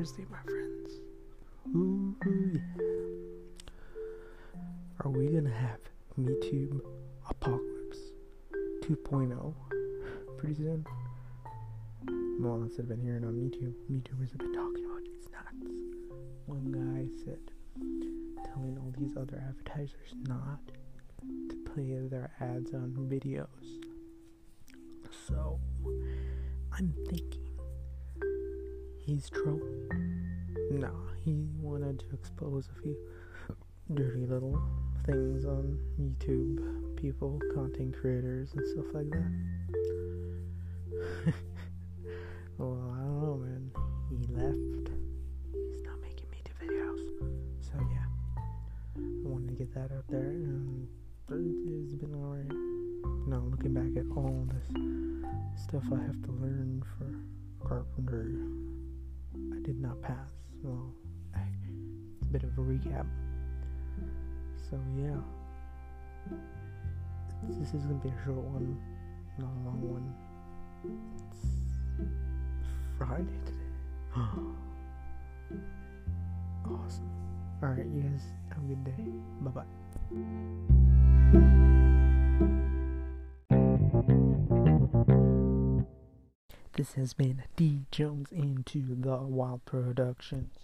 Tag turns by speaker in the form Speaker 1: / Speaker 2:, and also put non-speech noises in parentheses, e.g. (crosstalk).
Speaker 1: Thursday, my friends. Ooh, yeah. Are we gonna have MeTube Apocalypse 2.0 pretty soon? Well, I've been hearing on MeTube. MeTubers have been talking about it. It's nuts. One guy said, telling all these other advertisers not to play their ads on videos. So, I'm thinking he's trolling. Nah, he wanted to expose a few dirty little things on YouTube, people, content creators, and stuff like that. (laughs) well, I don't know, man. He left. He's not making me do videos. So, yeah. I wanted to get that out there, and it's been alright. Now, looking back at all this stuff I have to learn for carpentry, I did not pass. I, it's a bit of a recap. So, yeah. This is gonna be a short one, not a long one. It's Friday today. (gasps) awesome. Alright, you guys have a good day. Bye bye. This has been D Jones into the Wild Productions.